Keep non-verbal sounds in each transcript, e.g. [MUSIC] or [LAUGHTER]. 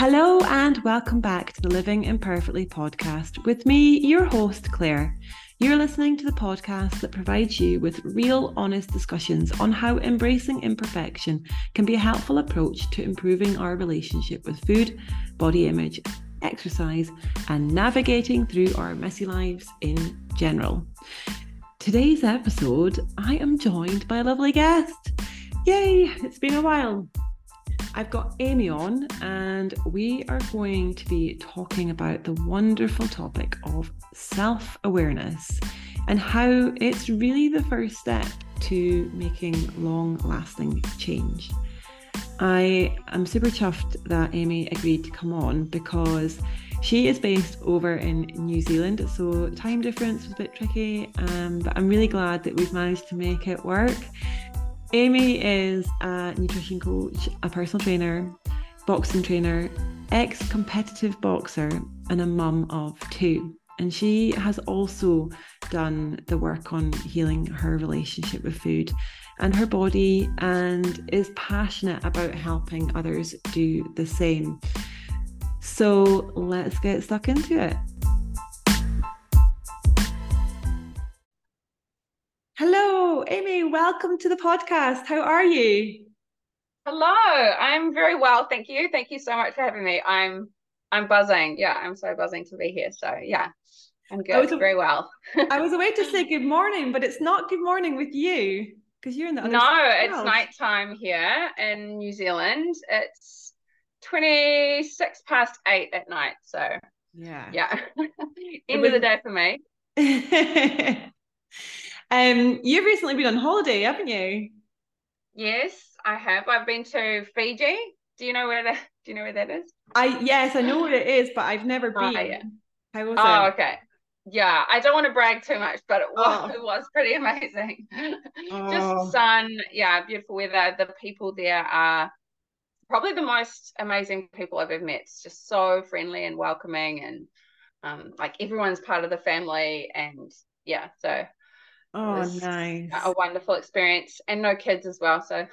Hello, and welcome back to the Living Imperfectly podcast with me, your host, Claire. You're listening to the podcast that provides you with real, honest discussions on how embracing imperfection can be a helpful approach to improving our relationship with food, body image, exercise, and navigating through our messy lives in general. Today's episode, I am joined by a lovely guest. Yay, it's been a while. I've got Amy on, and we are going to be talking about the wonderful topic of self awareness and how it's really the first step to making long lasting change. I am super chuffed that Amy agreed to come on because she is based over in New Zealand, so time difference was a bit tricky, um, but I'm really glad that we've managed to make it work. Amy is a nutrition coach, a personal trainer, boxing trainer, ex competitive boxer, and a mum of two. And she has also done the work on healing her relationship with food and her body and is passionate about helping others do the same. So let's get stuck into it. Hello, Amy. Welcome to the podcast. How are you? Hello. I'm very well, thank you. Thank you so much for having me. I'm I'm buzzing. Yeah, I'm so buzzing to be here. So yeah, I'm good. Was, very well. I was away to say good morning, but it's not good morning with you because you're in the no. It's nighttime here in New Zealand. It's twenty six past eight at night. So yeah, yeah, [LAUGHS] end was... of the day for me. [LAUGHS] [LAUGHS] Um, you've recently been on holiday, haven't you? Yes, I have. I've been to Fiji. Do you know where that? [LAUGHS] Do you know where that is? I yes, I know where it is, but I've never oh, been. Oh, yeah. How was oh, it? okay. Yeah, I don't want to brag too much, but it was, oh. it was pretty [LAUGHS] amazing. Oh. Just sun, yeah, beautiful weather. The people there are probably the most amazing people I've ever met. It's just so friendly and welcoming, and um, like everyone's part of the family, and yeah, so Oh, nice. A wonderful experience and no kids as well. So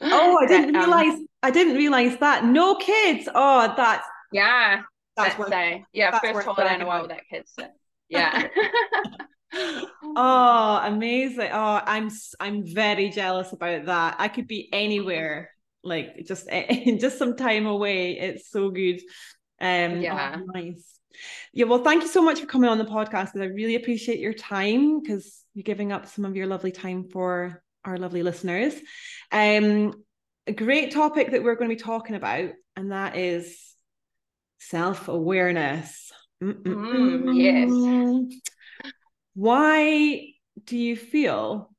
Oh, I [GASPS] didn't um, realize I didn't realize that. No kids. Oh, that's yeah. That's, that's a, yeah, first holiday in a while without kids. So, yeah. [LAUGHS] [LAUGHS] oh, amazing. Oh, I'm I'm very jealous about that. I could be anywhere, like just [LAUGHS] just some time away. It's so good. Um oh, yeah. Oh, nice. Yeah, well, thank you so much for coming on the podcast because I really appreciate your time because you're giving up some of your lovely time for our lovely listeners. Um, a great topic that we're going to be talking about, and that is self awareness. Mm, yes. Why do you feel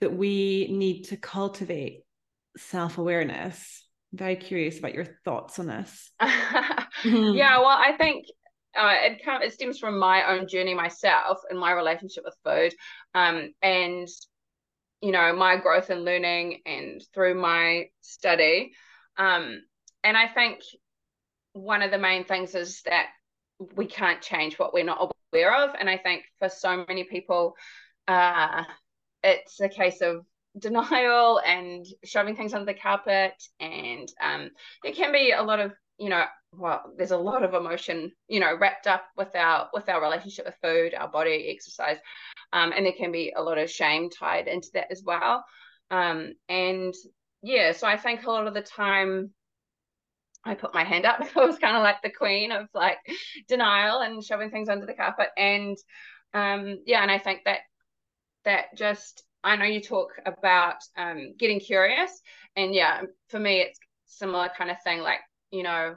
that we need to cultivate self awareness? very curious about your thoughts on this. [LAUGHS] mm-hmm. Yeah, well, I think uh, it of, it stems from my own journey myself and my relationship with food, um, and you know my growth and learning and through my study, um, and I think one of the main things is that we can't change what we're not aware of, and I think for so many people, uh, it's a case of [LAUGHS] denial and shoving things under the carpet. And um, can be a lot of you know well there's a lot of emotion you know wrapped up with our with our relationship with food our body exercise um, and there can be a lot of shame tied into that as well. Um, and yeah so i think a lot of the time i put my hand up. [LAUGHS] I was kind of like the queen of like denial and shoving things under the carpet. And um, yeah and i think that that just i know you talk about um, getting curious. And yeah for me it's similar kind of thing like you know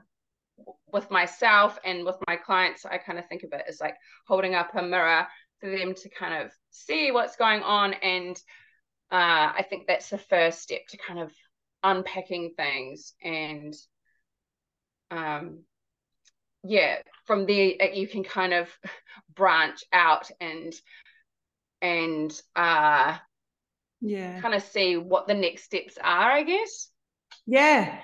with myself and with my clients i kind of think of it as like holding up a mirror for them to kind of see what's going on. And uh, i think that's the first step to kind of unpacking things and um yeah from there you can kind of [LAUGHS] branch out and and uh yeah. kind of see what the next steps are i guess. Yeah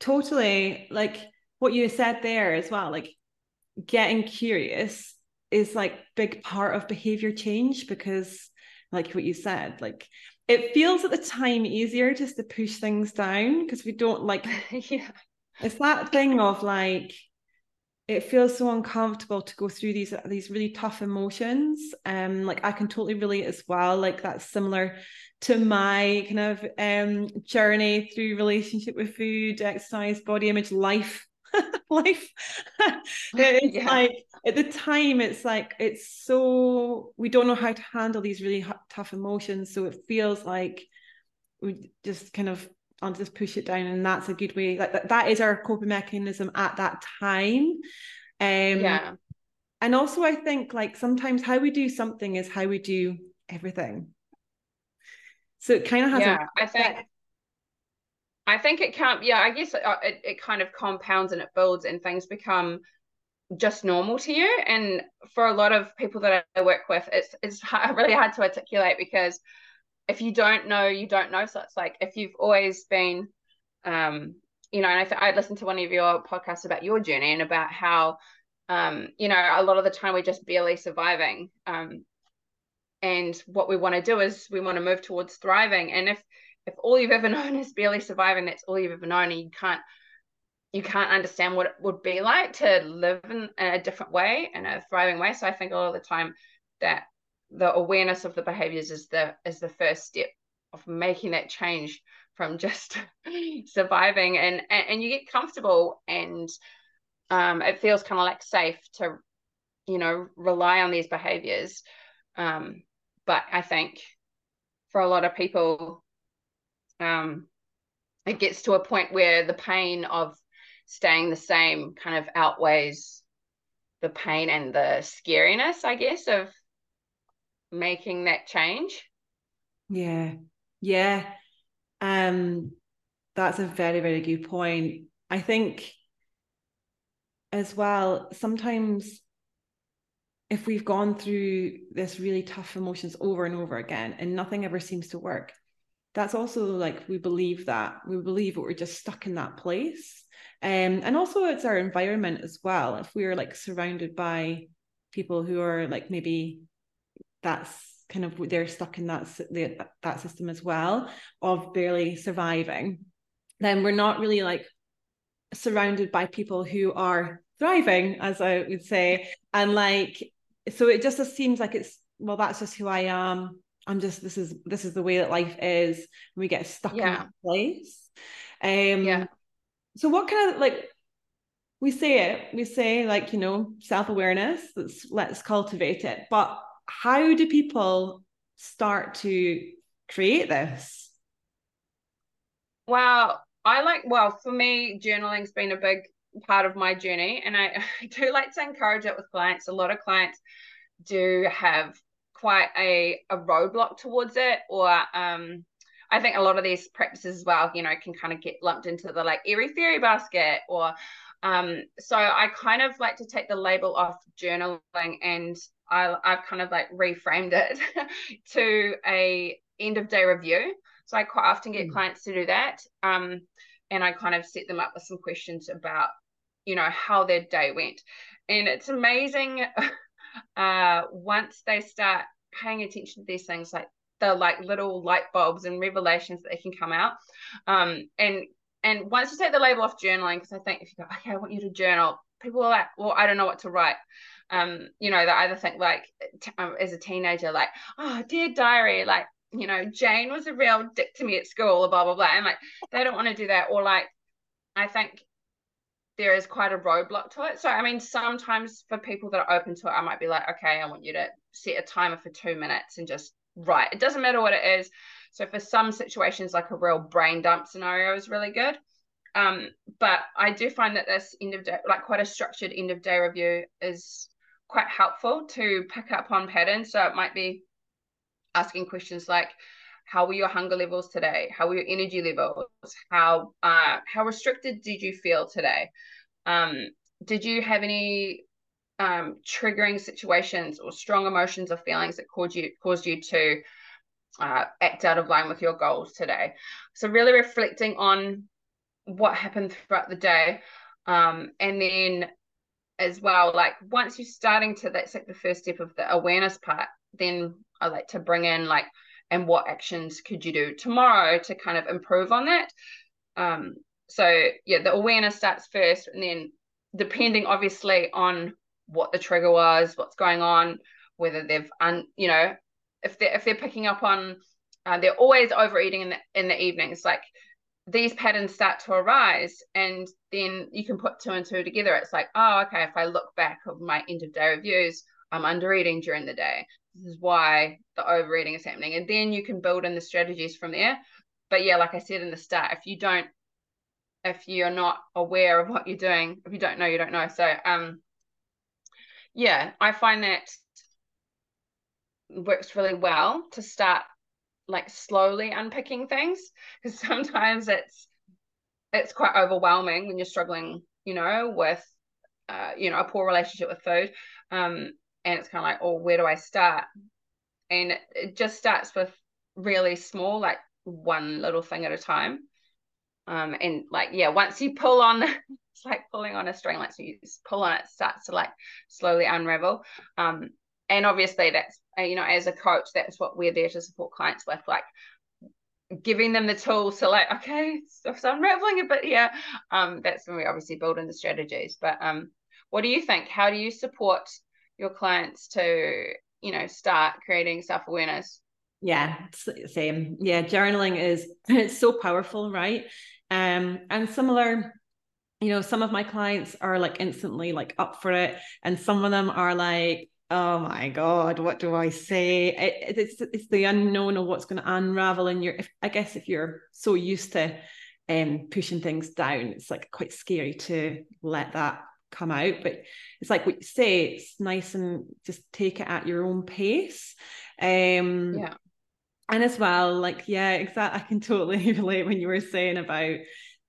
totally like what you said there as well like getting curious is like big part of behavior change because like what you said like it feels at the time easier just to push things down because we don't like [LAUGHS] yeah. it's that thing of like it feels so uncomfortable to go through these these really tough emotions um like i can totally relate as well like that's similar to my kind of um journey through relationship with food exercise body image life [LAUGHS] life. [LAUGHS] It's yeah. like at the time it's like it's so we don't know how to handle these really tough emotions. So it feels like we just kind of I'll just push it down. And that's a good way like that, that is our coping mechanism at that time. Um yeah. and also I think like sometimes how we do something is how we do everything so it kind of has yeah a- I think I think it can't yeah I guess it, uh, it, it kind of compounds and it builds and things become just normal to you and for a lot of people that I work with it's it's [LAUGHS] really hard to articulate because if you don't know, you don't know. So it's like if you've always been, um, you know, and I, th- I listened to one of your podcasts about your journey and about how, um, you know, a lot of the time we're just barely surviving. Um, and what we want to do is we want to move towards thriving. And if if all you've ever [LAUGHS] known is barely surviving, that's all you've ever known, and you can't you can't understand what it would be like to live in, in a different way, in a thriving way. So I think a lot of the time that the awareness of the behaviors is the is the first step of making that change from [LAUGHS] just surviving and, and and you get comfortable and um it feels kind of like safe to you know rely on these behaviors um but i think for a lot of people um it gets to a point where the pain of staying the same kind of outweighs the pain and the scariness i guess of making that change. Yeah. Yeah. Um that's a very very good point. I think as well sometimes if we've gone through this really tough emotions over and over again and nothing ever seems to work that's also like we believe that we believe that we're just stuck in that place. Um, and also it's our environment as well. If we're like surrounded by people who are like maybe that's kind of they're stuck in that that system as well of barely surviving then we're not really like surrounded by people who are thriving as i would say. And like so it just seems like it's well that's just who i am. I'm just this is this is the way that life is. And we get stuck yeah. in that place. Um yeah. so what kind of like we say it we say like you know self-awareness let's let's cultivate it. But how do people start to create this? Well, I like, well, for me, journaling's been a big part of my journey. And I, [LAUGHS] I do like to encourage it with clients. A lot of clients do have quite a, a roadblock towards it or um I think a lot of these practices as well, you know, can kind of get lumped into the like airy fairy basket or um so I kind of like to take the label off journaling and I, I've kind of like reframed it [LAUGHS] to a end of day review. So I quite often get mm. clients to do that. Um, and I kind of set them up with some questions about, you know, how their day went. And it's amazing [LAUGHS] uh, once they start paying attention to these things, like the like little light bulbs and revelations that they can come out. Um, and and once you take the label off journaling, because I think if you go, okay, I want you to journal, people are like, well, I don't know what to write um, you know, that either think like t- um, as a teenager, like, oh, dear diary, like, you know, Jane was a real dick to me at school, blah blah blah, and like they don't want to do that, or like, I think there is quite a roadblock to it. So I mean, sometimes for people that are open to it, I might be like, okay, I want you to set a timer for two minutes and just write. It doesn't matter what it is. So for some situations, like a real brain dump scenario is really good. Um, but I do find that this end of day, like quite a structured end of day review, is quite helpful to pick up on patterns. So it might be asking questions like, how were your hunger levels today? How were your energy levels? How uh, how restricted did you feel today? Um, did you have any um, triggering situations or strong emotions or feelings that caused you caused you to uh, act out of line with your goals today? So really reflecting on what happened throughout the day, um, and then as well like once you're starting to that's like the first step of the awareness part then i like to bring in like and what actions could you do tomorrow to kind of improve on that? Um so yeah, the awareness starts first, and then depending obviously on what the trigger was, what's going on, whether they've un you know if they're if they're picking up on uh, they're always overeating in the in the evenings like these patterns start to arise and then you can put two and two together. It's like oh okay if i look back of my end of day reviews i'm under eating during the day this is why the overeating is happening. And then you can build in the strategies from there. But yeah like i said in the start if you don't if you're not aware of what you're doing if you don't know you don't know. So um yeah i find that works really well to start like slowly unpicking things because [LAUGHS] sometimes it's it's quite overwhelming when you're struggling you know with uh, you know a poor relationship with food. Um and it's kind of like oh where do i start? And it, just starts with really small like one little thing at a time. Um and like yeah once you pull on [LAUGHS] it's like pulling on a string like so you pull on it, it starts to like slowly unravel. Um and obviously that's uh, you know as a coach that's what we're there to support clients with like giving them the tools to like okay stuff's unraveling a bit yeah um that's when we obviously build in the strategies. But um what do you think? How do you support your clients to you know start creating self-awareness? Yeah same. Yeah journaling is [LAUGHS] it's so powerful right? Um and similar you know some of my clients are like instantly like up for it and some of them are like oh my god what do i say? It, it's it's the unknown of what's going to unravel in your if, i guess if you're so used to um pushing things down it's like quite scary to let that come out but it's like what you say it's nice and just take it at your own pace. Um yeah. and as well like yeah exactly i can [LAUGHS] totally relate when you were saying about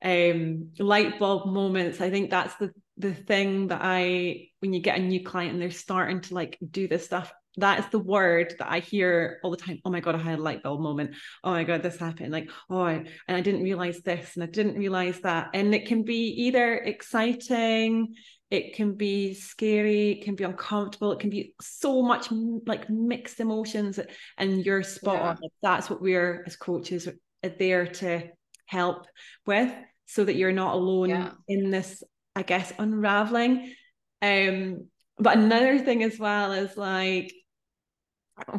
um light bulb moments. I think that's the the thing that I when you get a new client and they're starting to like do this stuff that is the word that I hear all the time. Oh my God, I had a light bulb moment. Oh my God, this happened. Like, oh, and I didn't realize this and I didn't realize that. And it can be either exciting, it can be scary, it can be uncomfortable, it can be so much like mixed emotions. And you're spot yeah. on. That's what we're as coaches are there to help with so that you're not alone yeah. in this I guess, unraveling. Um, but another thing as well is like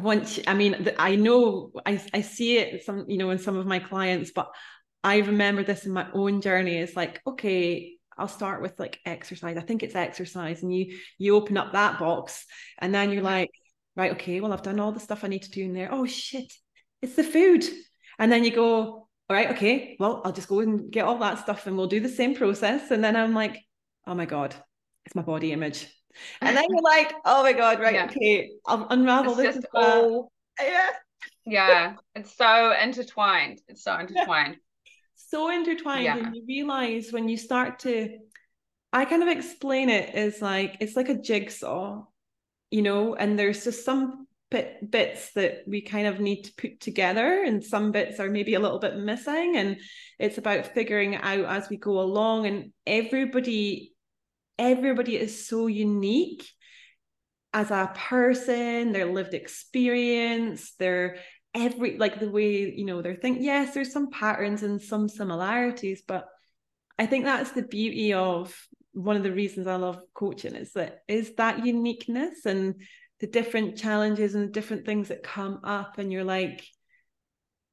once I mean I know I, I see it some you know in some of my clients, but I remember this in my own journey. It's like, okay, I'll start with like exercise. I think it's exercise. And you you open up that box and then you're like, right, okay, well, I've done all the stuff I need to do in there. Oh shit, it's the food. And then you go, all right, okay, well, I'll just go and get all that stuff and we'll do the same process. And then I'm like, oh my God, it's my body image. And then you're like, oh my God, right, yeah. okay, I'll unravel it's this. all, yeah. Yeah, it's so intertwined. It's so intertwined. So intertwined. Yeah. And you realize when you start to, I kind of explain it as like, it's like a jigsaw, you know, and there's just some bit, bits that we kind of need to put together and some bits are maybe a little bit missing and it's about figuring out as we go along and everybody everybody is so unique as a person their lived experience their every like the way you know they're think yes there's some patterns and some similarities but i think that's the beauty of one of the reasons i love coaching is that is that uniqueness and the different challenges and the different things that come up and you're like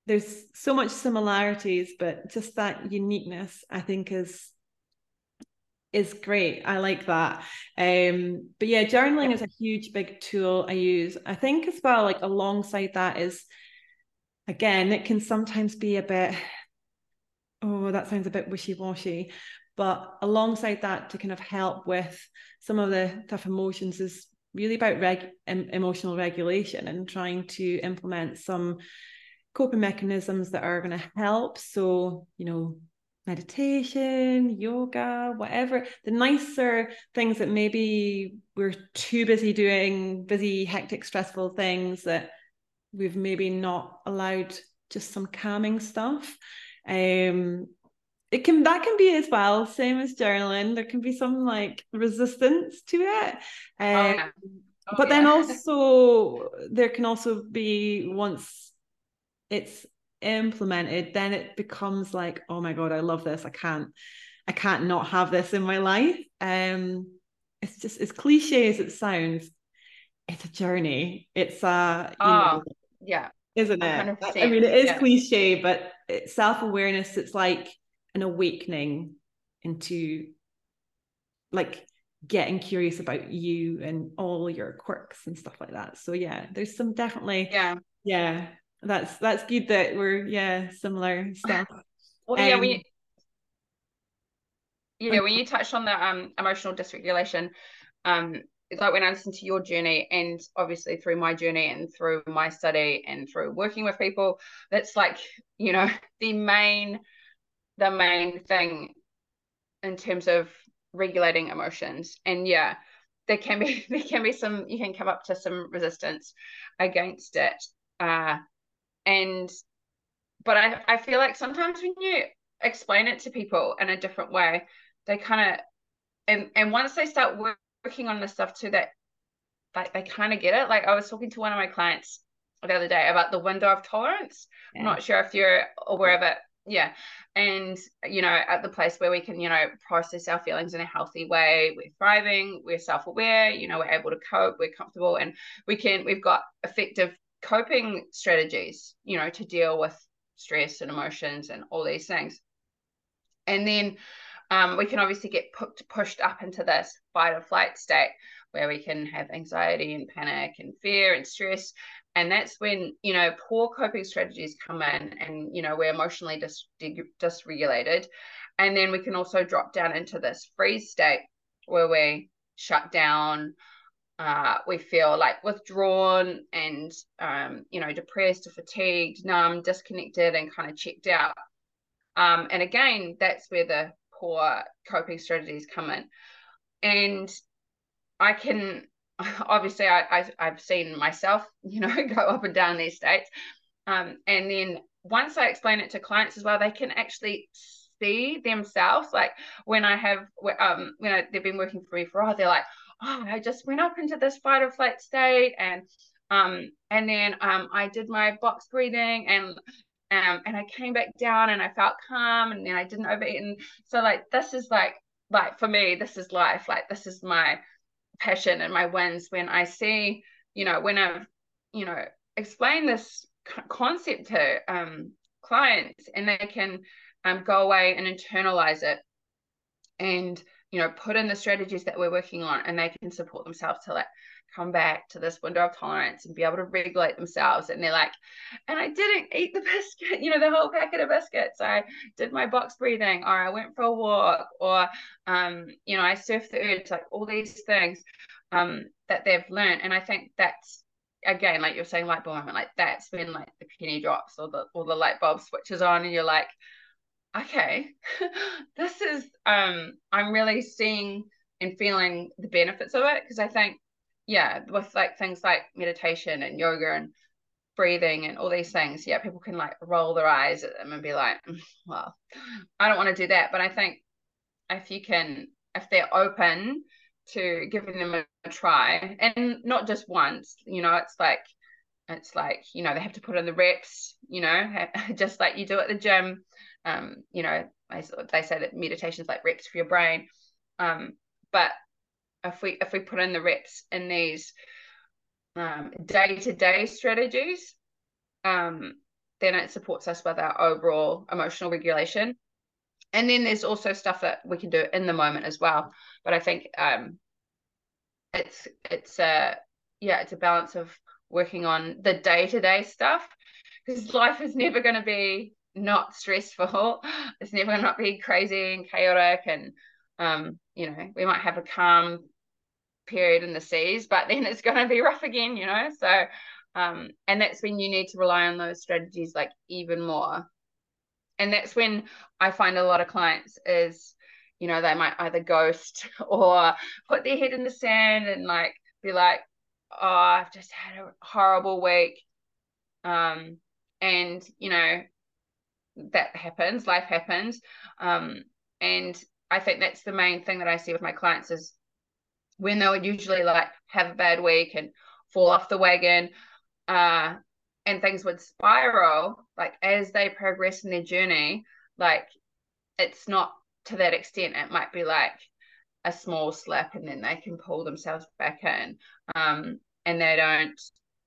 there's so much similarities but just that uniqueness i think is is great. I like that. Um but yeah journaling is a huge big tool i use. I think as well like alongside that is again it can sometimes be a bit oh that sounds a bit wishy-washy but alongside that to kind of help with some of the tough emotions is really about reg- emotional regulation and trying to implement some coping mechanisms that are going to help. So, you know, meditation, yoga, whatever, the nicer things that maybe we're too busy doing, busy, hectic, stressful things that we've maybe not allowed just some calming stuff. Um, it can that can be as well same as journaling there can be some like resistance to it um, oh, yeah. oh, but yeah. then also there can also be once it's implemented, then it becomes like, oh my God, I love this. I can't, I can't not have this in my life. Um, it's just as cliche as it sounds, it's a journey. It's a you oh, know, yeah, isn't it? 100%. I mean, it is yeah. cliche, but self awareness. It's like an awakening into like getting curious about you and all your quirks and stuff like that. So yeah, there's some definitely yeah yeah that's that's good that we're yeah similar stuff. well, um, yeah, we yeah when you touched on the um emotional dysregulation, um it's like when I listen to your journey and obviously through my journey and through my study and through working with people, that's like, you know, [LAUGHS] the main the main thing in terms of regulating emotions. And yeah, there can be [LAUGHS] there can be some you can come up to some resistance against it. Uh and but I, I feel like sometimes when you explain it to people in a different way, they kind of and and once they start working on the stuff too that like they kind of get it. Like I was talking to one of my clients the other day about the window of tolerance. Yeah. I'm not sure if you're aware of it. Yeah. And, you know, at the place where we can, you know, process our feelings in a healthy way, we're thriving, we're self aware, you know, we're able to cope, we're comfortable, and we can, we've got effective coping strategies, you know, to deal with stress and emotions and all these things. And then um, we can obviously get put, pushed up into this fight or flight state where we can have anxiety and panic and fear and stress. And that's when, you know, poor coping strategies come in and, you know, we're emotionally dis- dysregulated. And then we can also drop down into this freeze state where we shut down, uh, we feel like withdrawn and um, you know depressed or fatigued numb disconnected and kind of checked out um, and again that's where the poor coping strategies come in. And I can [LAUGHS] obviously I, I have seen myself, you know, [LAUGHS] go up and down these states. Um, and then once I explain it to clients as well, they can actually see themselves. Like when I have um when I, they've been working for me for a while, they're like, oh, I just went up into this fight or flight state and um and then um I did my box breathing and um, and I came back down and I felt calm and then I didn't overeat. And so like this is like like for me, this is life. Like this is my passion and my wins when I see, you know, when I've, you know, explained this concept to um, clients and they can um, go away and internalize it and you know put in the strategies that we're working on and they can support themselves to like come back to this window of tolerance and be able to regulate themselves. And they're like, and I didn't eat the [LAUGHS] biscuit, you know, the whole packet of biscuits. I did my box breathing, or I went for a walk, or, um, you know, I surfed the urge, like all these things um, that they've learned. And I think that's, again, like you're saying, light bulb moment, like that's when like the penny drops or the, or the light bulb switches on and you're like, okay, [LAUGHS] this is, um, I'm really seeing and feeling the benefits of it because I think yeah, with like things like meditation and yoga and breathing and all these things, yeah, people can like roll their eyes at them and be like, mm, well, I don't want to do that. But I think if you can, if they're open to giving them a, a try and not just once, you know, it's like, it's like, you know, they have to put in the reps, you know, [LAUGHS] just like you do at the gym. Um, you know, they, they say that meditation is like reps for your brain. Um, but if we if we put in the reps in these um, day-to-day strategies um, then it supports us with our overall emotional regulation and then there's also stuff that we can do in the moment as well but i think um, it's it's a yeah it's a balance of working on the day-to-day stuff because life is never going to be not stressful [LAUGHS] it's never going to be crazy and chaotic and um, you know, we might have a calm period in the seas, but then it's going to be rough again, you know. So, um, and that's when you need to rely on those strategies like even more. And that's when I find a lot of clients is, you know, they might either ghost [LAUGHS] or put their head in the sand and like be like, oh, I've just had a horrible week. Um, and you know, that happens, life happens. Um, and I think that's the main thing that I see with my clients is when they would usually like have a bad week and fall off the wagon. Uh, and things would spiral like as they progress in their journey like it's not to that extent it might be like a small slip and then they can pull themselves back in um and they don't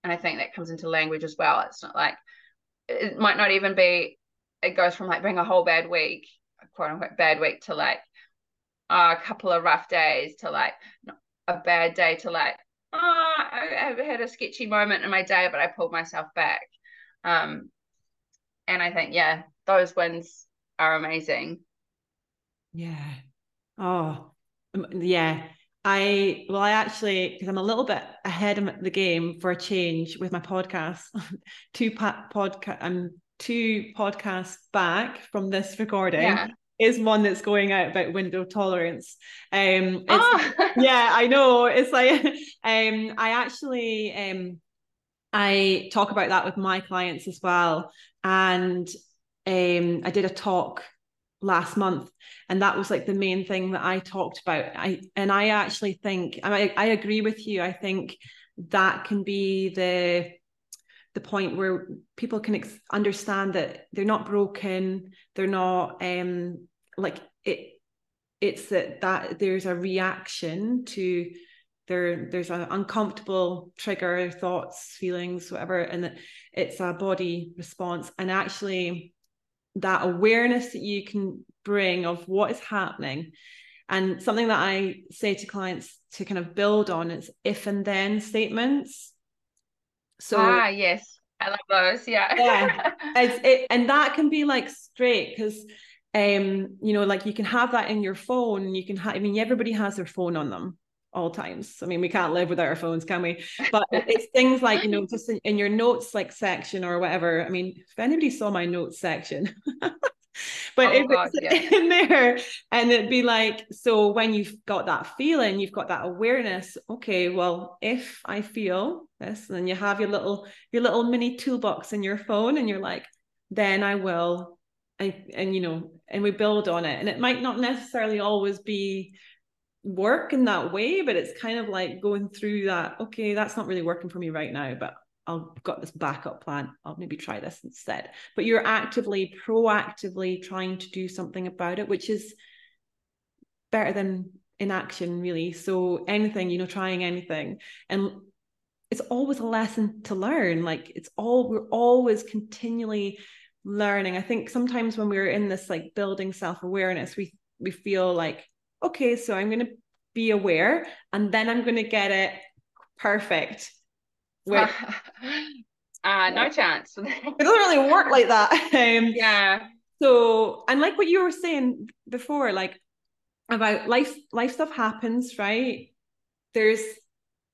and i think that comes into language as well it's not like it might not even be it goes from like being a whole bad week a quote unquote bad week to like a couple of rough days to like a bad day to like oh, I, I had a sketchy moment in my day, but I pulled myself back. Um, and I think, yeah, those wins are amazing. Yeah. Oh, um, yeah. I well, I actually because I'm a little bit ahead of the game for a change with my podcast. [LAUGHS] two podcast, I'm two podcasts back from this recording. Yeah is one that's going out about window tolerance. Um, oh. [LAUGHS] yeah, I know. It's like [LAUGHS] um, I actually um, I talk about that with my clients as well, and um, I did a talk last month. And that was like the main thing that I talked about. I and I actually think I I agree with you. I think that can be the the point where people can ex- understand that they're not broken. They're not um like it it's that that there's a reaction to there there's an uncomfortable trigger thoughts feelings whatever and that it's a body response. And actually that awareness that you can bring of what is happening. And something that i say to clients to kind of build on is if and then statements. So ah yes. I love those yeah. Yeah. [LAUGHS] It's it and that can be like straight because um you know like you can have that in your phone you can have i mean everybody has their phone on them all times. I mean we can't live without our phones can we? [LAUGHS] But it's things like you know just in, in, your notes like section or whatever. I mean if anybody saw my notes section [LAUGHS] but oh, if God, it's yeah. [LAUGHS] in there and it'd be like so when you've got that feeling you've got that awareness okay well if i feel this then you have your little your little mini toolbox in your phone and you're like then i will and, and you know and we build on it. And it might not necessarily always be work in that way but it's kind of like going through that okay that's not really working for me right now but I've got this backup plan. I'll maybe try this instead. But you're actively, proactively trying to do something about it, which is better than inaction, really. So anything, you know, trying anything. And it's always a lesson to learn. Like it's all, we're always continually learning. I think sometimes when we're in this like building self-awareness, we we feel like, okay, so I'm gonna be aware and then I'm gonna get it perfect. [LAUGHS] uh, no chance. [LAUGHS] it doesn't really work like that. [LAUGHS] Um, yeah. So and like what you were saying before, like about life life stuff happens, right? There's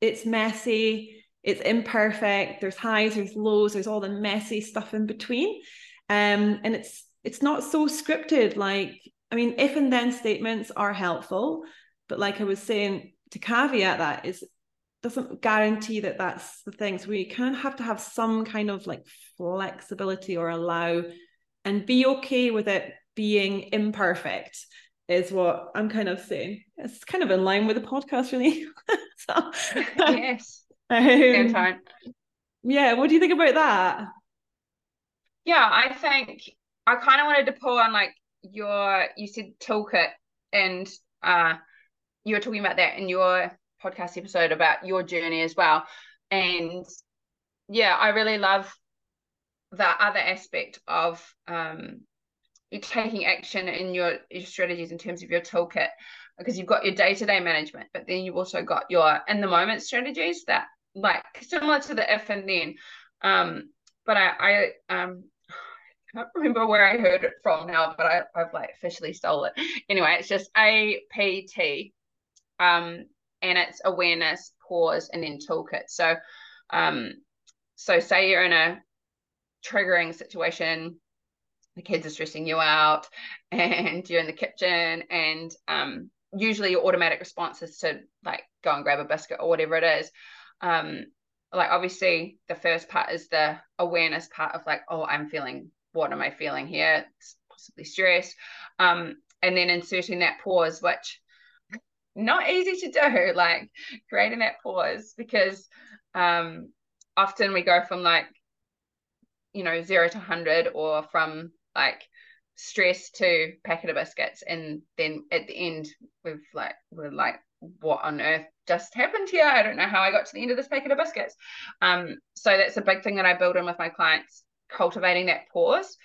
it's messy, it's imperfect, there's highs, there's lows, there's all the messy stuff in between um, and it's it's not so scripted like i mean if and then statements are helpful but like i was saying to caveat that is doesn't guarantee that that's the thing. So we kind of have to have some kind of like flexibility or allow and be okay with it being imperfect is what i'm kind of saying. It's kind of in line with the podcast really. [LAUGHS] So yes. [LAUGHS] um, time. yeah what do you think about that? Yeah, I think I kind of wanted to pull on like your you said toolkit and uh you were talking about that in your podcast episode about your journey as well. And yeah, I really love the other aspect of um you taking action in your, your strategies in terms of your toolkit because you've got your day-to-day management, but then you've also got your in the moment strategies that like similar to the if and then. Um, but I, I um can't remember where I heard it from now, but I, I've like officially stole it. Anyway, it's just APT. Um, and it's awareness, pause, and then toolkit. So um, so say you're in a triggering situation, the kids are stressing you out, [LAUGHS] and you're in the kitchen, and um, usually your automatic response is to like go and grab a biscuit or whatever it is. Um, like obviously the first part is the awareness part of like, oh, I'm feeling what am I feeling here? It's possibly stress. Um, and then inserting that pause, which not easy to do, [LAUGHS] like creating that pause because um, often we go from like you know zero to 100 or from like stress to packet of biscuits and then at the end we've like we're like what on earth just happened here i don't know how i got to the end of this packet of biscuits um so that's a big thing that i build in with my clients cultivating that pause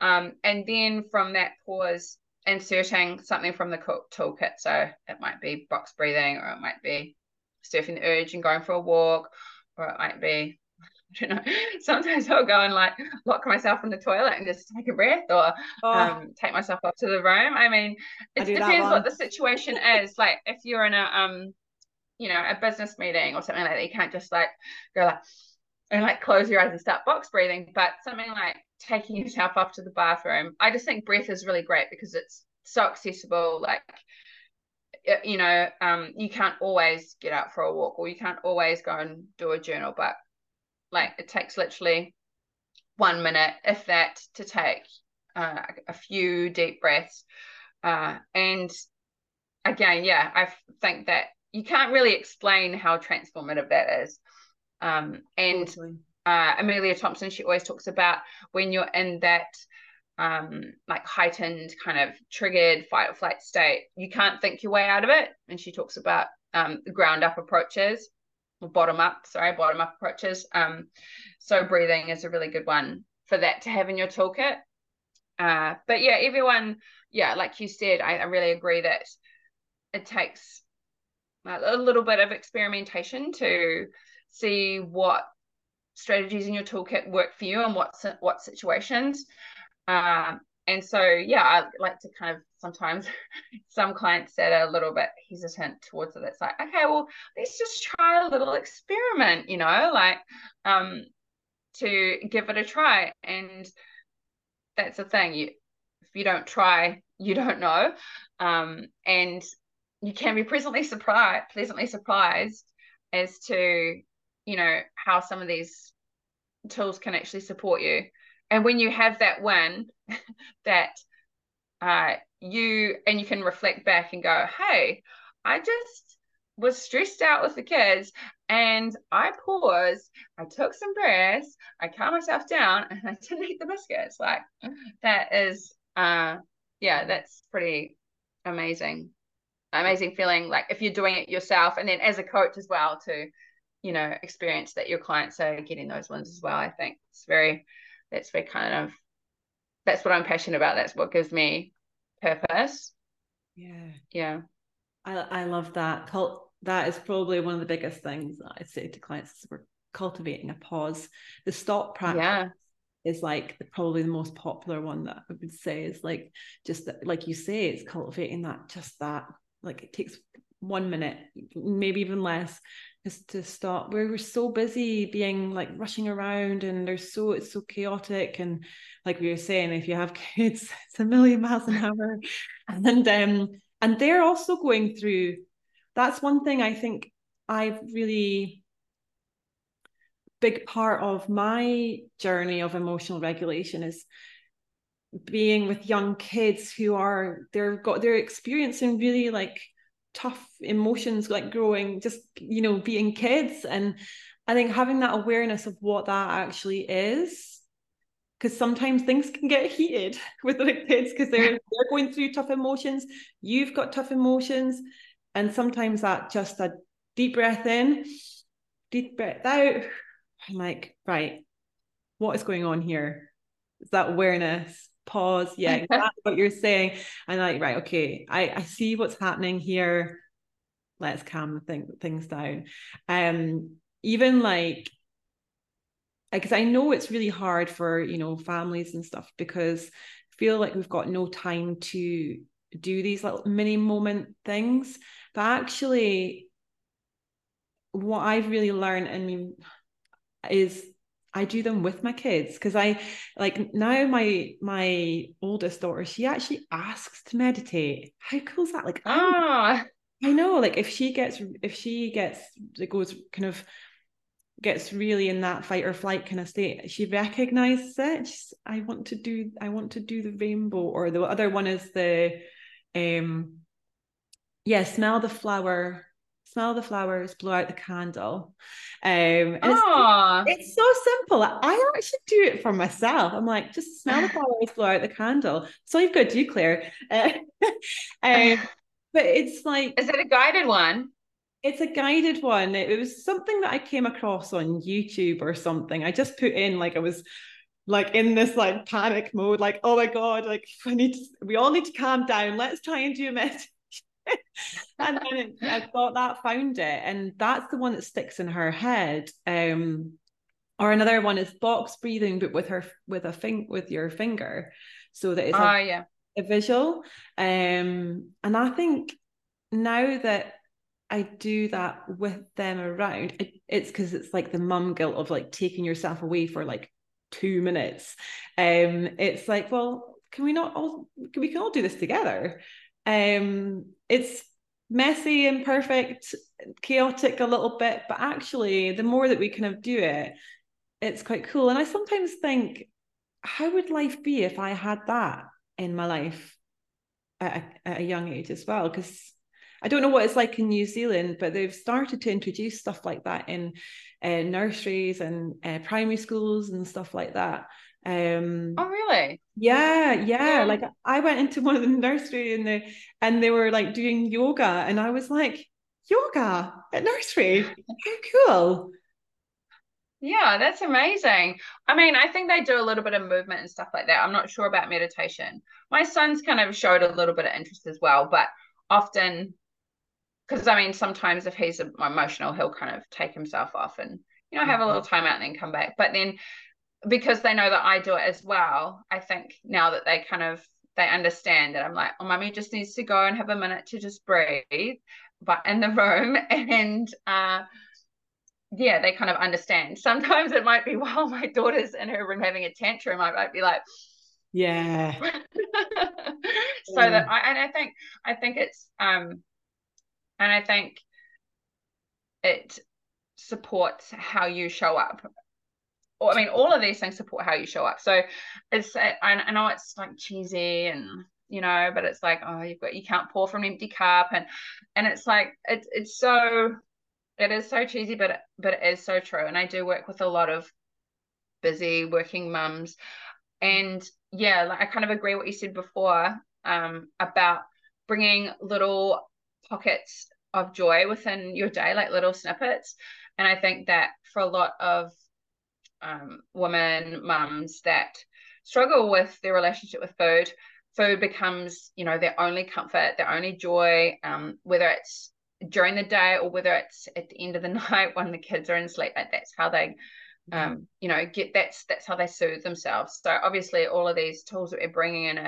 um and then from that pause inserting something from the toolkit so it might be box breathing or it might be surfing the urge and going for a walk or it might be [LAUGHS] I don't know. Sometimes I'll go and like lock myself in the toilet and just take a breath or oh. um, take myself up to the room. I mean, it depends what the situation is. Like if you're in a um, you know, a business meeting or something like that, you can't just like go like and like close your eyes and start box breathing. But something like taking yourself up to the bathroom, I just think breath is really great because it's so accessible. Like you know, um, you can't always get out for a walk or you can't always go and do a journal, but like it takes literally one minute, if that, to take uh, a few deep breaths. Uh, and again, yeah, I think that you can't really explain how transformative that is. Um, and uh, Amelia Thompson, she always talks about when you're in that um, like heightened kind of triggered fight or flight state, you can't think your way out of it. And she talks about um, ground up approaches or bottom up, sorry, bottom up approaches. Um, so breathing is a really good one for that to have in your toolkit. Uh, but yeah, everyone, yeah, like you said, I, I really agree that it takes a little bit of experimentation to see what strategies in your toolkit work for you and what what situations. Um, and so yeah i like to kind of sometimes [LAUGHS] some clients that are a little bit hesitant towards it it's like okay well let's just try a little experiment you know like um to give it a try and that's the thing you if you don't try you don't know um and you can be pleasantly surprised pleasantly surprised as to you know how some of these tools can actually support you. And when you have that win [LAUGHS] that uh, you and you can reflect back and go hey i just was stressed out with the kids and i paused i took some breaths i calmed myself down and i [LAUGHS] didn't eat the biscuits. Like that is uh yeah that's pretty amazing amazing feeling like if you're doing it yourself and then as a coach as well to you know experience that your clients are getting those ones as well i think it's very that's very kind of that's what I'm passionate about. That's what gives me purpose. Yeah. Yeah. I I love that. Cult that is probably one of the biggest things that I say to clients is we're cultivating a pause. The stop practice yeah. is like probably the most popular one that I would say is like just that, like you say, it's cultivating that just that like it takes one minute, maybe even less, is to stop. We were so busy being like rushing around and there's so it's so chaotic. And like we were saying if you have [LAUGHS] kids it's a million miles an hour. [LAUGHS] And um and they're also going through that's one thing i think i've really big part of my journey of emotional regulation is being with young kids who are they're got they're experiencing really like tough emotions like growing just you know being kids. And i think having that awareness of what that actually is because sometimes things can get heated [LAUGHS] with the kids because they're [LAUGHS] they're going through tough emotions. You've got tough emotions. And sometimes that just a deep breath in deep breath out. [SIGHS] I'm like right what is going on here? Is that awareness pause. Yeah [LAUGHS] exactly what you're saying. And like right okay i i see what's happening here. Let's calm thing, things down. Um even like because i know it's really hard for you know families and stuff because I feel like we've got no time to do these little mini moment things. But actually what i've really learned i mean is I do them with my kids because I like now my my oldest daughter she actually asks to meditate. How cool is that? Like ah, I know like if she gets if she gets it goes kind of gets really in that fight or flight kind of state she recognizes it She's, I want to do I want to do the rainbow or the other one is the um yeah smell the flower smell the flowers, blow out the candle. Um, oh. it's, it's, so simple. I actually do it for myself. I'm like, just smell the [SIGHS] flowers, blow out the candle. So you've got to do, Claire. Uh, [LAUGHS] um, [SIGHS] but it's like, is it a guided one? It's a guided one. It was something that I came across on YouTube or something. I just put in like I was like in this like panic mode, like, oh my God, like I need to, we all need to calm down. Let's try and do a meditation. [LAUGHS] [LAUGHS] and then it, I thought that, found it. And that's the one that sticks in her head. Um, or another one is box breathing, but with her with a thing with your finger. So that it's uh, a, yeah. a visual. Um, and I think now that I do that with them around, it, it's because it's like the mum guilt of like taking yourself away for like two minutes. Um, it's like, well, can we not all can we can all do this together? Um, it's messy, imperfect, chaotic a little bit, but actually the more that we kind of do it, it's quite cool. And I sometimes think, how would life be if I had that in my life at a, at a young age as well? Because I don't know what it's like in New Zealand, but they've started to introduce stuff like that in uh, nurseries and uh, primary schools and stuff like that. Um, oh, really? Yeah, yeah, yeah. Like I went into one of the nursery and they and they were like doing yoga, and I was like, yoga at nursery, how cool! Yeah, that's amazing. I mean, I think they do a little bit of movement and stuff like that. I'm not sure about meditation. My son's kind of showed a little bit of interest as well, but often because I mean, sometimes if he's emotional, he'll kind of take himself off and you know have a little mm-hmm. time out and then come back. But then because they know that I do it as well, I think now that they kind of they understand that I'm like, oh, mommy just needs to go and have a minute to just breathe, but in the [LAUGHS] room and uh yeah, they kind of understand. [LAUGHS] Sometimes it might be while my daughter's in her room having a tantrum, I might be like, yeah. [LAUGHS] so yeah. that I and I think I think it's um and I think it supports how you show up. I mean, all of these things support how you show up. So it's, I, I know it's like cheesy and, you know, but it's like, oh, you've got, you can't pour from an empty cup. And, and it's like, it's, it's so, it is so cheesy, but, but it is so true. And I do work with a lot of busy working mums. And yeah, like I kind of agree what you said before um, about bringing little pockets of joy within your day, like little snippets. And I think that for a lot of um, women, mums that struggle with their relationship with food, food becomes, you know, their only comfort, their only joy, um, whether it's during the day or whether it's at the end of the [LAUGHS] night when the kids are in sleep. Like that's how they, um, you know, get that's that's how they soothe themselves. So obviously, all of these tools that we're bringing in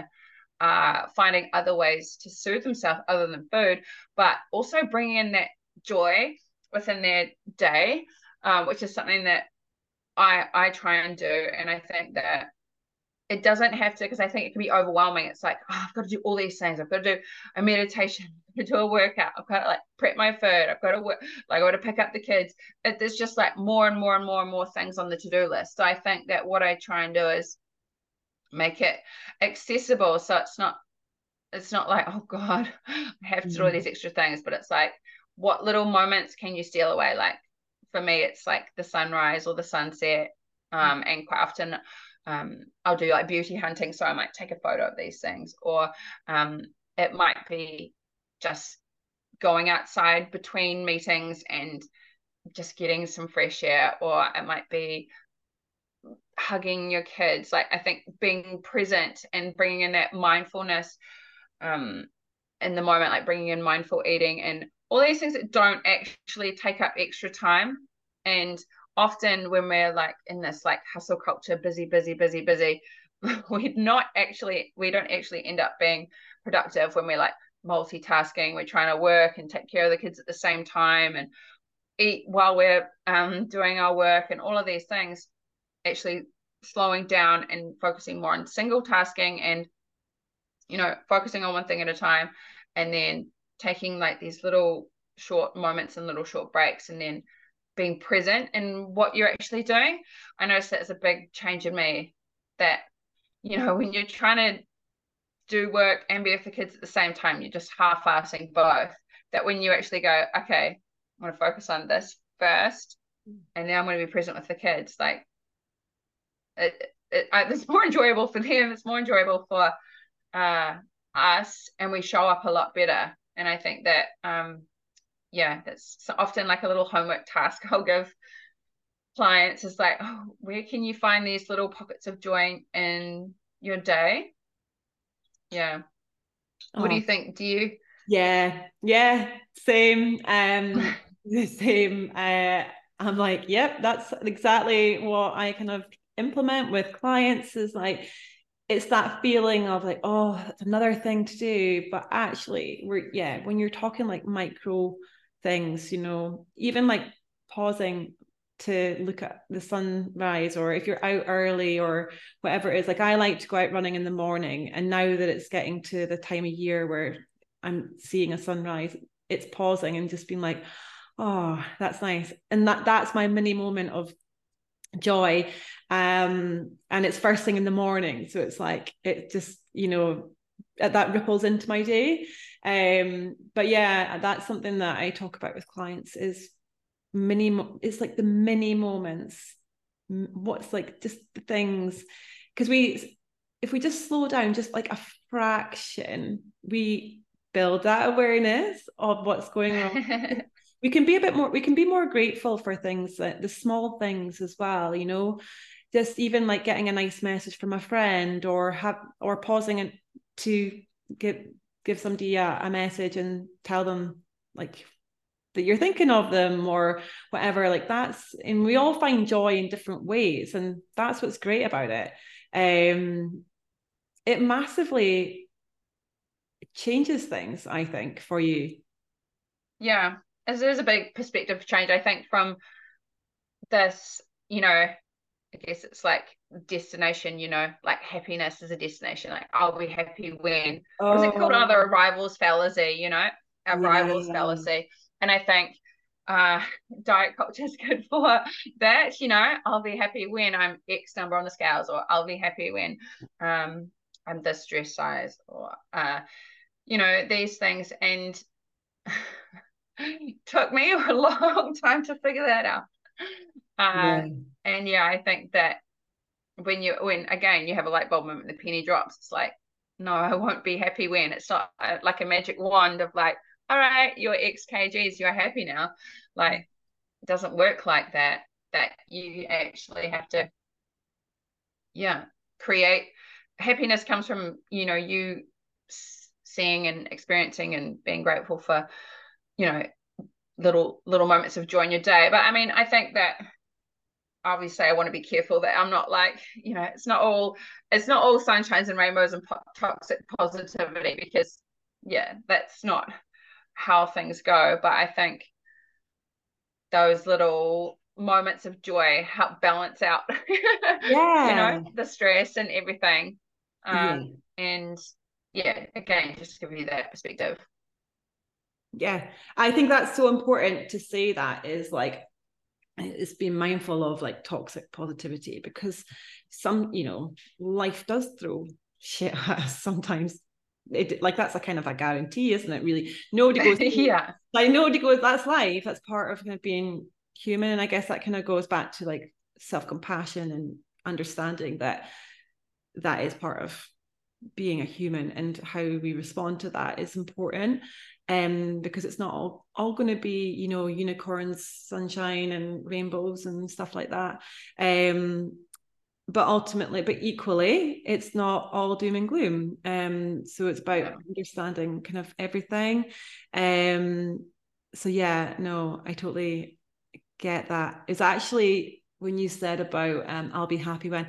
are uh, finding other ways to soothe themselves other than food, but also bringing in that joy within their day, uh, which is something that I I try and do. And I think that it doesn't have to because I think it can be overwhelming. It's like, oh, I've got to do all these things. I've got to do a meditation, [LAUGHS] I've got to do a workout, I've got to like prep my food, I've got to work, like I've got to pick up the kids. It, there's just like more and more and more and more things on the to-do list. So I think that what I try and do is make it accessible so it's not it's not like oh god [LAUGHS] i have to do all mm. these extra things but it's like what little moments can you steal away like for me it's like the sunrise or the sunset um and quite often um i'll do like beauty hunting so i might take a photo of these things or um it might be just going outside between meetings and just getting some fresh air or it might be hugging your kids. Like i think being present and bringing in that mindfulness um in the moment like bringing in mindful eating and all these things that don't actually take up extra time. And often when we're like in this like hustle culture busy busy busy busy [LAUGHS] we're not actually we don't actually end up being productive when we're like multitasking we're trying to work and take care of the kids at the same time and eat while we're um, doing our work and all of these things actually slowing down and focusing more on single tasking and you know focusing on one thing at a time and then taking like these little short moments and little short breaks and then being present in what you're actually doing i noticed that's a big change in me that you know when you're trying to do work and be with the kids at the same time you're just half-assing both that when you actually go okay I'm going to focus on this first, mm. and then I'm going to be present with the kids. Like, it, it, [LAUGHS] it's more enjoyable for them. It's more enjoyable for uh, us, and we show up a lot better. And I think that, um, yeah, that's often like a little homework task [LAUGHS] I'll give clients is like, oh, where can you find these little pockets of joy in your day? Yeah. What oh. do you think? Do you? Yeah, yeah, same. Um, the [LAUGHS] [LAUGHS] same. Uh, I'm like, yep, that's exactly what I kind of implement with clients. Is like, it's that feeling of like, oh, that's another thing to do, but actually, we're yeah, when you're talking like micro things, you know, even like pausing to look at the sunrise or if you're out early or whatever it is like i like to go out running in the morning. And now that it's getting to the time of year where i'm seeing a sunrise it's pausing and just being like oh that's nice. And that that's my mini moment of joy um and it's first thing in the morning. So it's like it just you know that ripples into my day. Um but yeah that's something that i talk about with clients is mini it's like the mini moments. What's like just the things because we if we just slow down just like a fraction we build that awareness of what's going on [LAUGHS] we can be a bit more we can be more grateful for things like the small things as well you know? Just even like getting a nice message from a friend or have or pausing to give give somebody a, a message and tell them like that you're thinking of them or whatever like that's and we all find joy in different ways and that's what's great about it. Um it massively changes things i think for you. Yeah there's a big perspective change i think from this you know i guess it's like destination you know like happiness is a destination like i'll be happy when oh. what's it called another oh. arrivals fallacy you know arrivals yeah. fallacy and I think uh, [LAUGHS] diet culture is good [LAUGHS] for that. You know, I'll be happy when I'm X number on the scales, or I'll be happy when um, I'm this dress size, or uh, you know, these things. And [LAUGHS] [LAUGHS] took me a long [LAUGHS] time to figure that out. Uh, yeah. And yeah, I think that when you when again you have a light bulb moment, the penny drops. It's like, no, I won't be happy when. It's not uh, like a magic wand of like all right, you're X kgs, you're happy now. Like, it doesn't work like that. That you actually have to, yeah, create happiness comes from, you know, you seeing and experiencing and being grateful for, you know, little little moments of joy in your day. But I mean, I think that obviously I want to be careful that I'm not like, you know, it's not all it's not all sunshines and rainbows and po- toxic positivity because yeah, that's not how things go. But I think those little moments of joy help balance out yeah [LAUGHS] you know the stress and everything um yeah. and yeah again just give you that perspective yeah i think that's so important to say that is like it's being mindful of like toxic positivity because some you know life does throw shit at us sometimes it like that's a kind of a guarantee, isn't it? Really, nobody goes. [LAUGHS] yeah, like nobody goes. That's life. That's part of kind of being human, and I guess that kind of goes back to like self compassion and understanding that that is part of being a human and how we respond to that is important um because it's not all, all going to be you know unicorns sunshine and rainbows and stuff like that um but ultimately, but equally, it's not all doom and gloom. Um, so it's about yeah. understanding kind of everything. Um, so yeah, no, I totally get that. It's actually when you said about um, I'll be happy when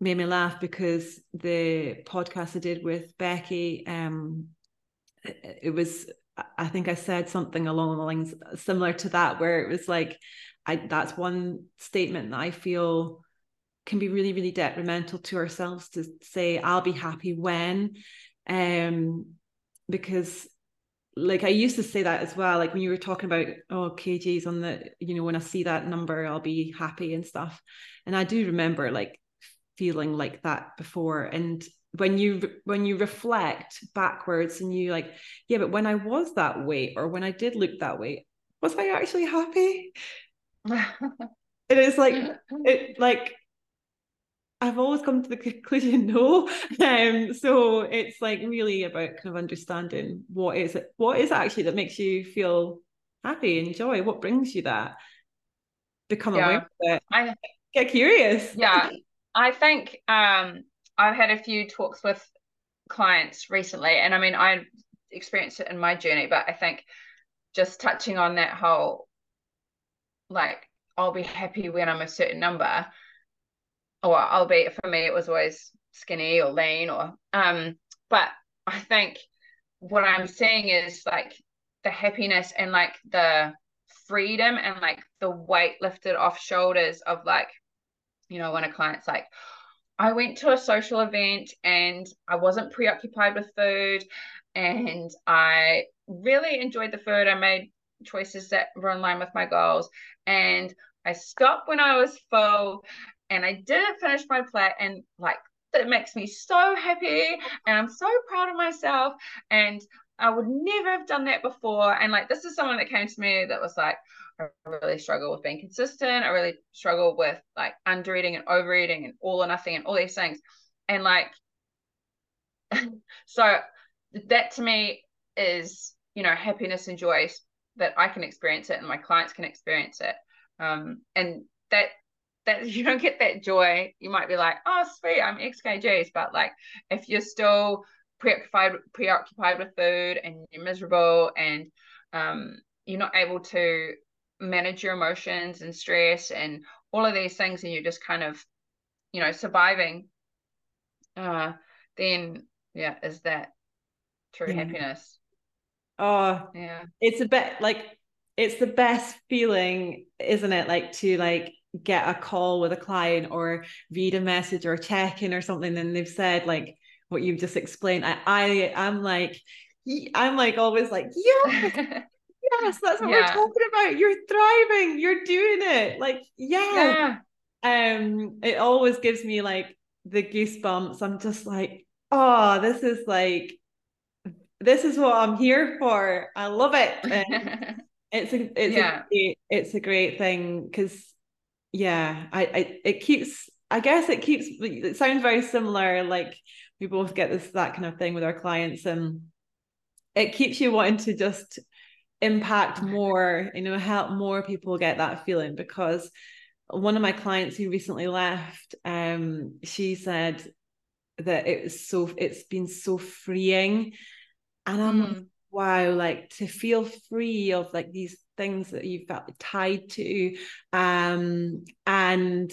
made me laugh because the podcast I did with Becky, um, it, was I think I said something along the lines similar to that, where it was like, I that's one statement that I feel can be really really detrimental to ourselves to say i'll be happy when um because like I used to say that as well like when you were talking about oh kgs on the you know when I see that number I'll be happy and stuff. And I do remember like feeling like that before and when you when you reflect backwards and you like yeah but when I was that way or when I did look that way was I actually happy? it is like it like I've always come to the conclusion [LAUGHS] no. Um, so it's like really about kind of understanding what is it, what is it actually that makes you feel happy and joy? What brings you that? Become yeah. aware of it. I get curious. Yeah. I think um I've had a few talks with clients recently, and I mean I experienced it in my journey, but I think just touching on that whole like I'll be happy when I'm a certain number or I'll be for me it was always skinny or lean or um but I think what I'm seeing is like the happiness and like the freedom and like the weight lifted off shoulders of like you know when a client's like I went to a social event and I wasn't preoccupied with food and I really enjoyed the food. I made choices that were in line with my goals and I stopped when I was full and I didn't finish my plate and like it makes me so happy and I'm so proud of myself and I would never have done that before and like this is someone that came to me that was like I really struggle with being consistent. I really struggle with like under eating and overeating and all or nothing and all these things. And like [LAUGHS] so that to me is you know happiness and joy that I can experience it and my clients can experience it. Um and that that [LAUGHS] you don't get that joy, you might be like, oh, sweet, I'm XKGs. But like, if you're still preoccupied preoccupied with food and you're miserable and um, you're not able to manage your emotions and stress and all of these things, and you're just kind of, you know, surviving, uh, then yeah, is that true yeah. happiness? Oh, yeah, it's a bit like it's the best feeling, isn't it? Like to like get a call with a client or read a message or check in or something and they've said like what you've just explained i, I i'm like i'm like always like [LAUGHS] yes yes that's what yeah. we're talking about. You're thriving. You're doing it. Like yeah. yeah. Um it always gives me like the goosebumps. I'm just like oh this is like this is what i'm here for. I love it. [LAUGHS] It's a it's yeah. a it's a great thing because yeah I, I it keeps i guess it keeps it sounds very similar like we both get this that kind of thing with our clients and it keeps you wanting to just impact more you know help more people get that feeling because one of my clients who recently left um she said that it was so it's been so freeing. And i'm mm. like, wow like to feel free of like these things that you felt tied to um and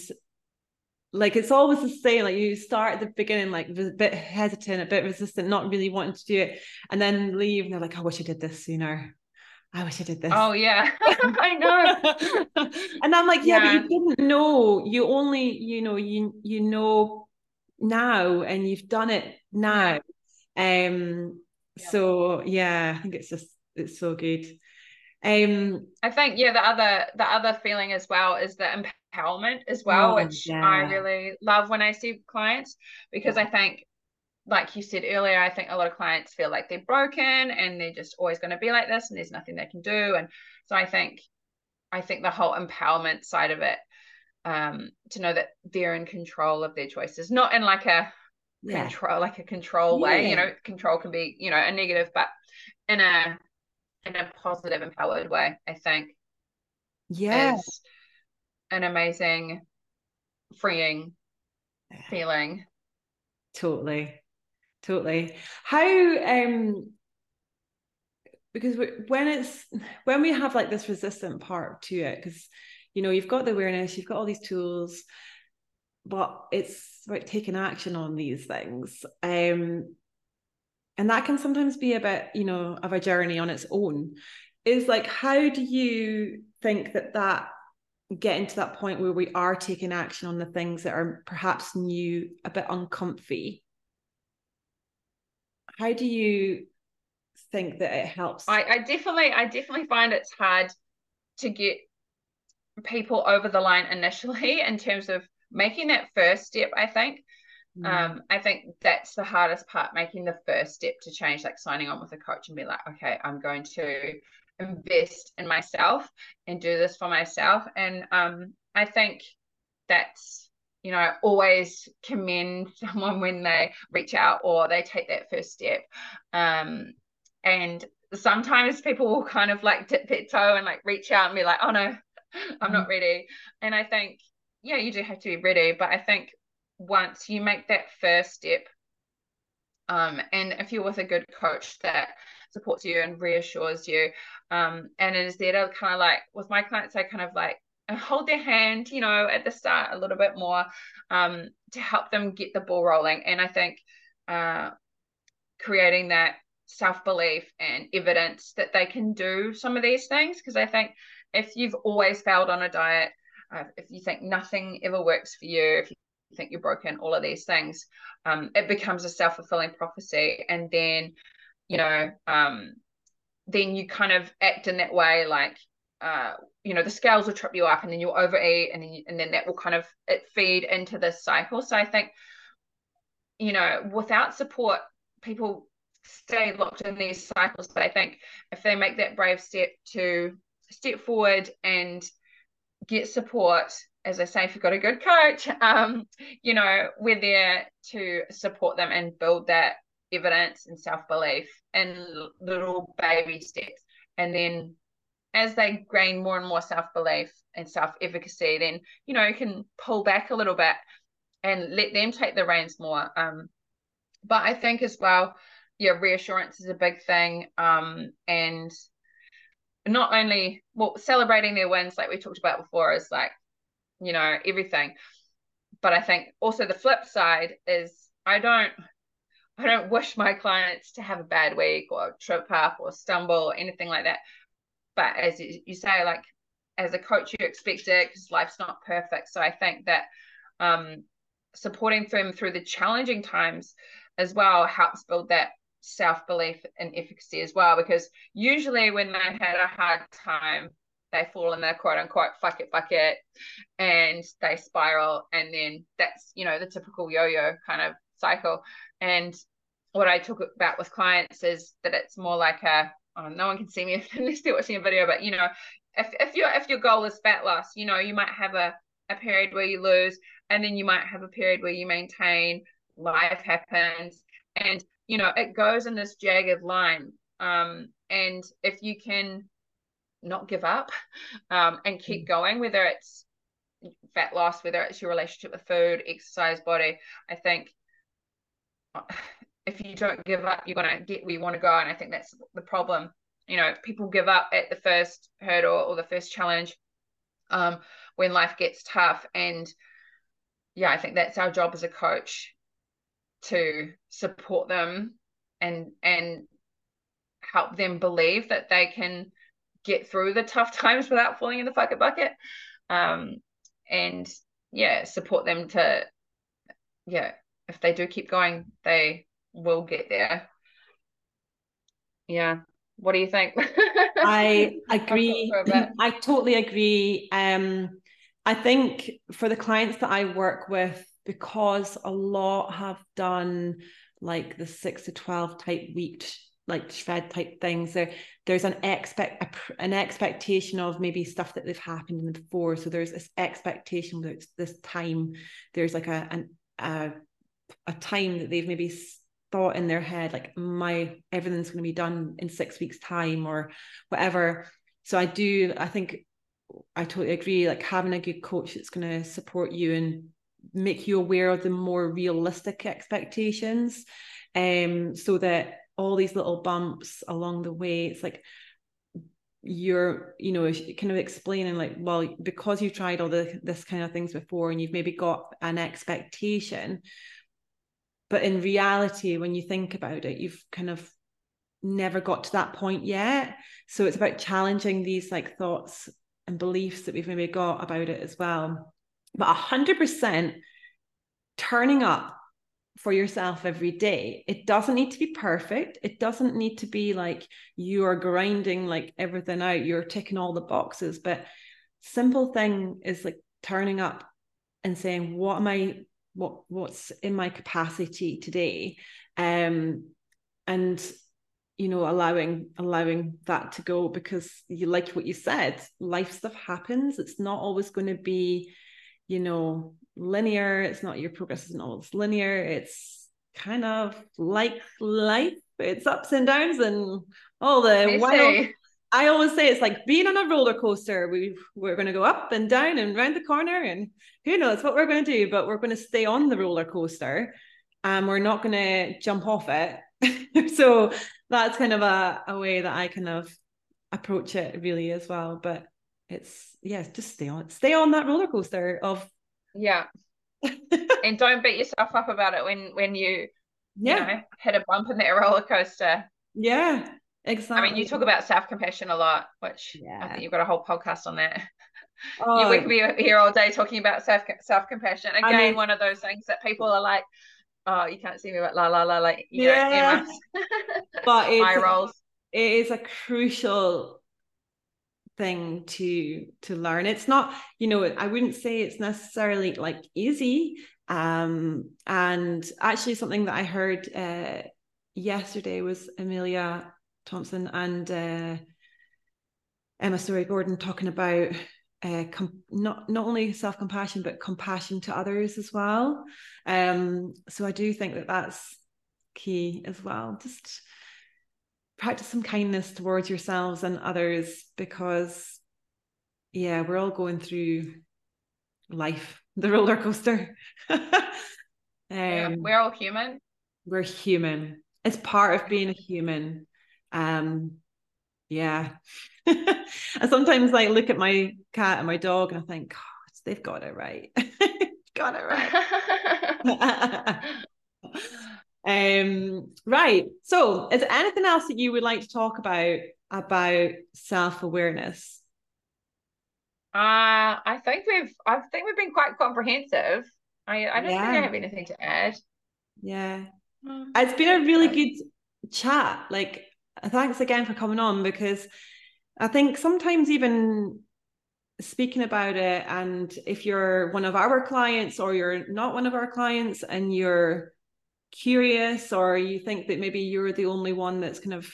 like it's always the same like you start at the beginning like a bit hesitant a bit resistant not really wanting to do it and then leave and they're like i wish i did this sooner I wish I did this. Oh yeah, [LAUGHS] I know. [LAUGHS] and I'm like, yeah, yeah, but you didn't know. You only, you know, you you know now, and you've done it now. Um. Yeah. So yeah, I think it's just it's so good. Um, I think yeah, the other the other feeling as well is the empowerment as well, oh, which yeah. I really love when I see clients because. I think like you said earlier, I think a lot of clients feel like they're broken and they're just always going to be like this and there's nothing they can do. And so I think I think the whole empowerment side of it, um, to know that they're in control of their choices, not in like a yeah. control like a control way. You know, control can be, you know, a negative, but in a in a positive, empowered way, I think. Yeah. an amazing, freeing feeling. Totally. Totally. How um because when it's when we have like this resistant part to it, because you know, you've got the awareness, you've got all these tools, but it's about taking action on these things. Um and that can sometimes be a bit you know of a journey on its own is like how do you think that that getting to that point where we are taking action on the things that are perhaps new a bit uncomfy how do you think that it helps I, I definitely i definitely find it's hard to get people over the line initially [LAUGHS] in terms of making that first step i think Mm. Um, I think that's the hardest part, making the first step to change, like signing on with a coach and be like, okay, I'm going to invest in myself and do this for myself. And um, I think that's you know always commend [LAUGHS] someone when they reach out or they take that first step. Um, and sometimes people will kind of like dip their toe and like reach out and be like, oh no, [LAUGHS] I'm not mm-hmm. ready. And I think, yeah, you do have to be ready. But I think once you make that first step, um, and if you're with a good coach that supports you and reassures you, um, and it is there to kind of like with my clients, I kind of like hold their hand, you know, at the start a little bit more, um, to help them get the ball rolling. And I think uh, creating that self belief and evidence that they can do some of these things, because I think if you've always failed on a diet, uh, if you think nothing ever works for you, if you think you're broken, all of these things, um, it becomes a self fulfilling prophecy. And then, you know, um, then you kind of act in that way, like, uh, you know, the scales will trip you up, and then you'll overeat, and then and then that will kind of it feed into this cycle. So I think, you know, without support, people stay locked in these cycles. But I think if they make that brave step to step forward and get support as I say, if you've got a good coach, [LAUGHS] um, you know, we're there to support them and build that evidence and self belief in little baby steps. And then as they gain more and more self belief and self efficacy, then, you know, you can pull back a little bit and let them take the reins more. Um, but I think as well, yeah, reassurance is a big thing. Um, and not only well celebrating their wins like we talked about before is like you know everything but i think also the flip side is i don't i don't wish my clients to have a bad week or trip up or stumble or anything like that but as you, say like as a coach you expect it because life's not perfect so i think that um supporting them through the challenging times as well helps build that self belief and efficacy as well. Because usually when they had a hard time, they fall in their quote unquote fuck it, fuck it, and they spiral. And then that's, you know, the typical yo yo kind of cycle. And what I talk about with clients is that it's more like a, oh, no one can see me [LAUGHS] unless they're watching a video, but you know, if, if your if your goal is fat loss, you know, you might have a, a period where you lose, and then you might have a period where you maintain, life happens. And you know it goes in this jagged line um, and if you can not give up [LAUGHS] um, and keep mm. going whether it's fat loss whether it's your relationship with food exercise body i think if you don't give up you're going to get where you want to go and i think that's the problem. You know people give up at the first hurdle or the first challenge um, when life gets tough and yeah i think that's our job as a coach to support them and and help them believe that they can get through the tough [LAUGHS] times without falling in the fuck bucket. Um and yeah support them to yeah if they do keep going they will get there. Yeah. What do you think? [LAUGHS] I agree. [CLEARS THROAT] i totally agree. Um i think for the clients that i work with because a lot have done like the six to 12 type week like shred type things there there's an expect an expectation of maybe stuff that they've happened in before. So there's this expectation that this time there's like a an, a a time that they've maybe thought in their head like my everything's going to be done in six weeks time or whatever. So i do i think i totally agree like having a good coach that's going to support you and make you aware of the more realistic expectations um so that all these little bumps along the way it's like you're you know kind of explaining like well because you've tried all the this kind of things before and you've maybe got an expectation but in reality when you think about it you've kind of never got to that point yet so it's about challenging these like thoughts and beliefs that we've maybe got about it as well but 100% turning up for yourself every day. It doesn't need to be perfect. It doesn't need to be like you are grinding like everything out, you're ticking all the boxes. But simple thing is like turning up and saying, what am I, what what's in my capacity today? Um, and you know allowing allowing that to go because you like what you said life stuff happens. It's not always going to be you know linear. It's not your progress isn't always linear. It's kind of like life. It's ups and downs and all the wild I always say it's like being on a roller coaster. We we're going to go up and down and round the corner, and who knows what we're going to do, but we're going to stay on the roller coaster, and we're not going to jump off it. [LAUGHS] so that's kind of a, a way that I kind of approach it really as well. But it's yeah, just stay on stay on that roller coaster of yeah. [LAUGHS] and don't beat yourself up about it when when you yeah you know, hit a bump in that roller coaster. Yeah. Exactly. I mean, you talk about self compassion a lot, which yeah. I think you've got a whole podcast on that. [LAUGHS] Oh. we could be here all day talking about self self compassion. Again, I mean, one of those things that people are like, oh, you can't see me, but la la la, like you yeah. know, but [LAUGHS] it's, eye rolls. It is a crucial thing to to learn. It's not, you know, I wouldn't say it's necessarily like easy. Um, and actually, something that I heard uh, yesterday was Amelia Thompson and uh, Emma Storey-Gordon talking about uh, com- not not only self compassion but compassion to others as well. Um, so I do think that that's key as well. Just practice some kindness towards yourselves and others because, yeah, we're all going through life, [LAUGHS] the roller coaster. [LAUGHS] um, yeah, we're all human. We're human. It's part of being a human. Um, yeah. [LAUGHS] and sometimes I look at my cat and my dog and I think, God, they've got it right. [LAUGHS] got it right. [LAUGHS] um, right. So is there anything else that you would like to talk about about self-awareness? Uh, I think we've I think we've been quite comprehensive. I, I don't yeah. think I have anything to add. Yeah. Mm, it's been a really good chat. Like thanks again for coming on because I think sometimes even speaking about it and if you're one of our clients or you're not one of our clients and you're curious or you think that maybe you're the only one that's kind of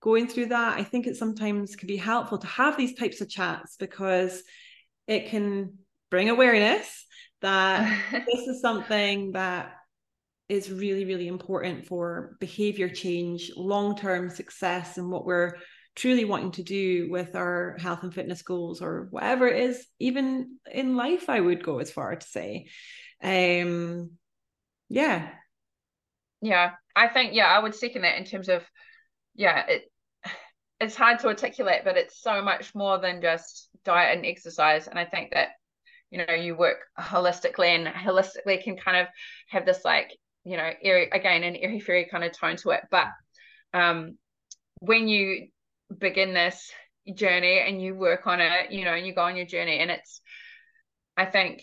going through that i think it sometimes can be helpful to have these types of chats because it can bring awareness that [LAUGHS] this is something that is really, really important for behavior change, long term success, and what we're truly wanting to do with our health and fitness goals or whatever it is, even in life, I would go as far to say. Um, yeah. Yeah. I think, yeah, I would second that in terms of, yeah, it, it's hard to articulate, but it's so much more than just diet and exercise. And I think that, you know, you work holistically and holistically can kind of have this like you know, airy, again, an airy fairy kind of tone to it. But um, when you begin this journey and you work on it, you know, and you go on your journey, and it's, I think,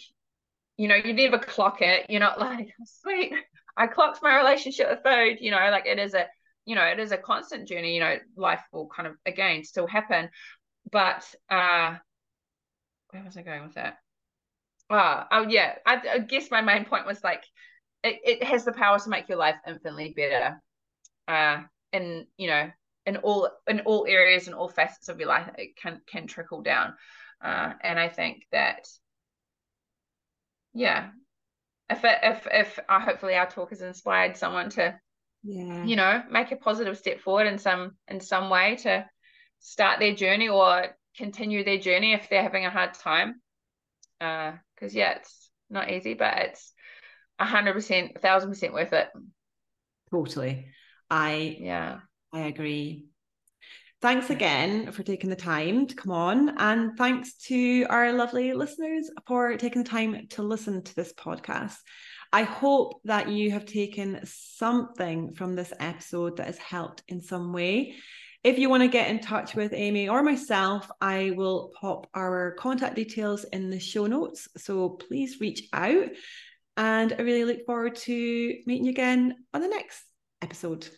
you know, you never clock it. You're not [LAUGHS] like, sweet, I clocked my relationship with food. You know, like it is a, you know, it is a constant journey. You know, life will kind of again still happen, but uh, where was I going with that? Uh, oh yeah, I, I guess my main point was like it, it has the power to make your life infinitely better. Uh in you know in all in all areas and all facets of your life it can can trickle down. Uh and i think that yeah if it, if if uh, hopefully our talk has inspired someone to yeah. you know make a positive step forward in some in some way to start their journey or continue their journey if they're having a hard time. Uh because yeah it's not easy but it's hundred percent, a thousand percent worth it. Totally. I yeah, I agree. Thanks again for taking the time to come on. And thanks to our lovely listeners for taking the time to listen to this podcast. I hope that you have taken something from this episode that has helped in some way. If you want to get in touch with Amy or myself, I will pop our contact details in the show notes. So please reach out. And I really look forward to meeting you again on the next episode.